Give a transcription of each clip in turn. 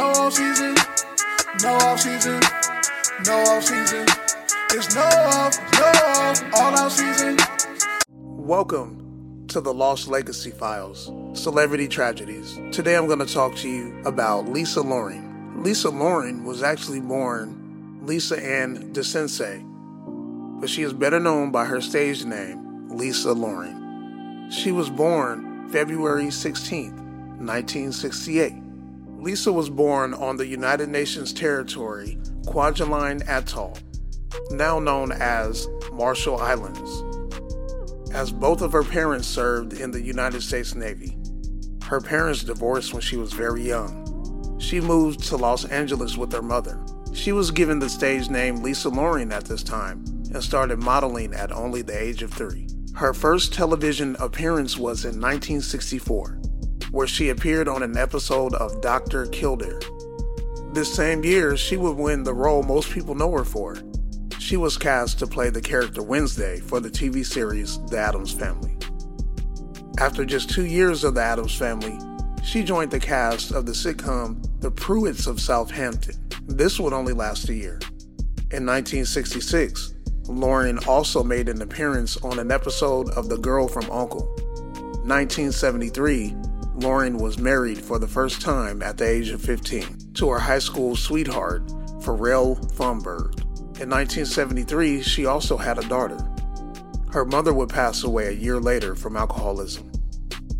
no off season, no off season, no off season. It's no off, no off, all out season. Welcome to the Lost Legacy Files, Celebrity Tragedies. Today I'm going to talk to you about Lisa Loring. Lisa Loring was actually born Lisa Ann DeCinces, but she is better known by her stage name, Lisa Loring. She was born February 16, 1968. Lisa was born on the United Nations territory, Kwajalein Atoll, now known as Marshall Islands, as both of her parents served in the United States Navy. Her parents divorced when she was very young. She moved to Los Angeles with her mother. She was given the stage name Lisa Loring at this time and started modeling at only the age of three. Her first television appearance was in 1964 where she appeared on an episode of Dr. Kildare. This same year, she would win the role most people know her for. She was cast to play the character Wednesday for the TV series The Addams Family. After just two years of The Addams Family, she joined the cast of the sitcom The Pruitts of Southampton. This would only last a year. In 1966, Loring also made an appearance on an episode of The Girl from Uncle. 1973, Loring was married for the first time at the age of 15 to her high school sweetheart, Farrell Foumberg. In 1973, she also had a daughter. Her mother would pass away a year later from alcoholism.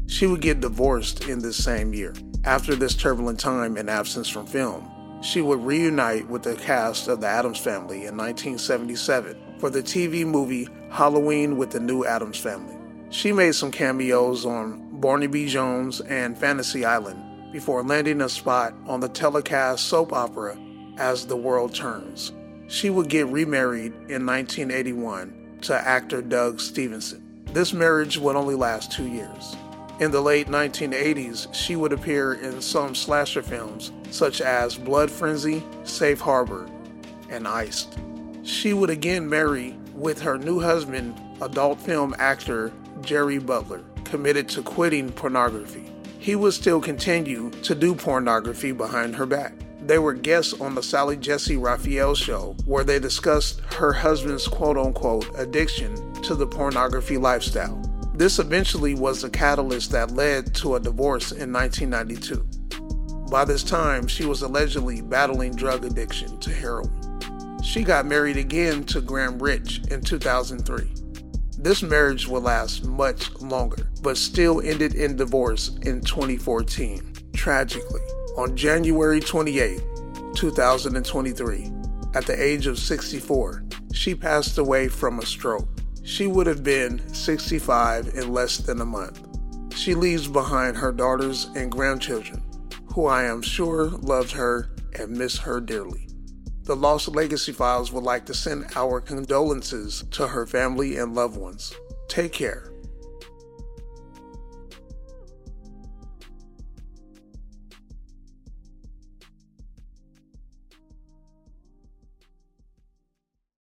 She would get divorced in this same year. After this turbulent time and absence from film, she would reunite with the cast of The Addams Family in 1977 for the TV movie Halloween with the New Addams Family. She made some cameos on Barnaby Jones, and Fantasy Island before landing a spot on the telecast soap opera As the World Turns. She would get remarried in 1981 to actor Doug Stevenson. This marriage would only last two years. In the late 1980s, she would appear in some slasher films such as Blood Frenzy, Safe Harbor, and Iced. She would again marry with her new husband, adult film actor Jerry Butler committed to quitting pornography. He would still continue to do pornography behind her back. They were guests on the Sally Jessy Raphael show, where they discussed her husband's quote unquote addiction to the pornography lifestyle. This eventually was the catalyst that led to a divorce in 1992. By this time, she was allegedly battling drug addiction to heroin. She got married again to Graham Rich in 2003. This marriage would last much longer, but still ended in divorce in 2014. Tragically, on January 28, 2023, at the age of 64, she passed away from a stroke. She would have been 65 in less than a month. She leaves behind her daughters and grandchildren, who I am sure loved her and miss her dearly. The Lost Legacy Files would like to send our condolences to her family and loved ones. Take care.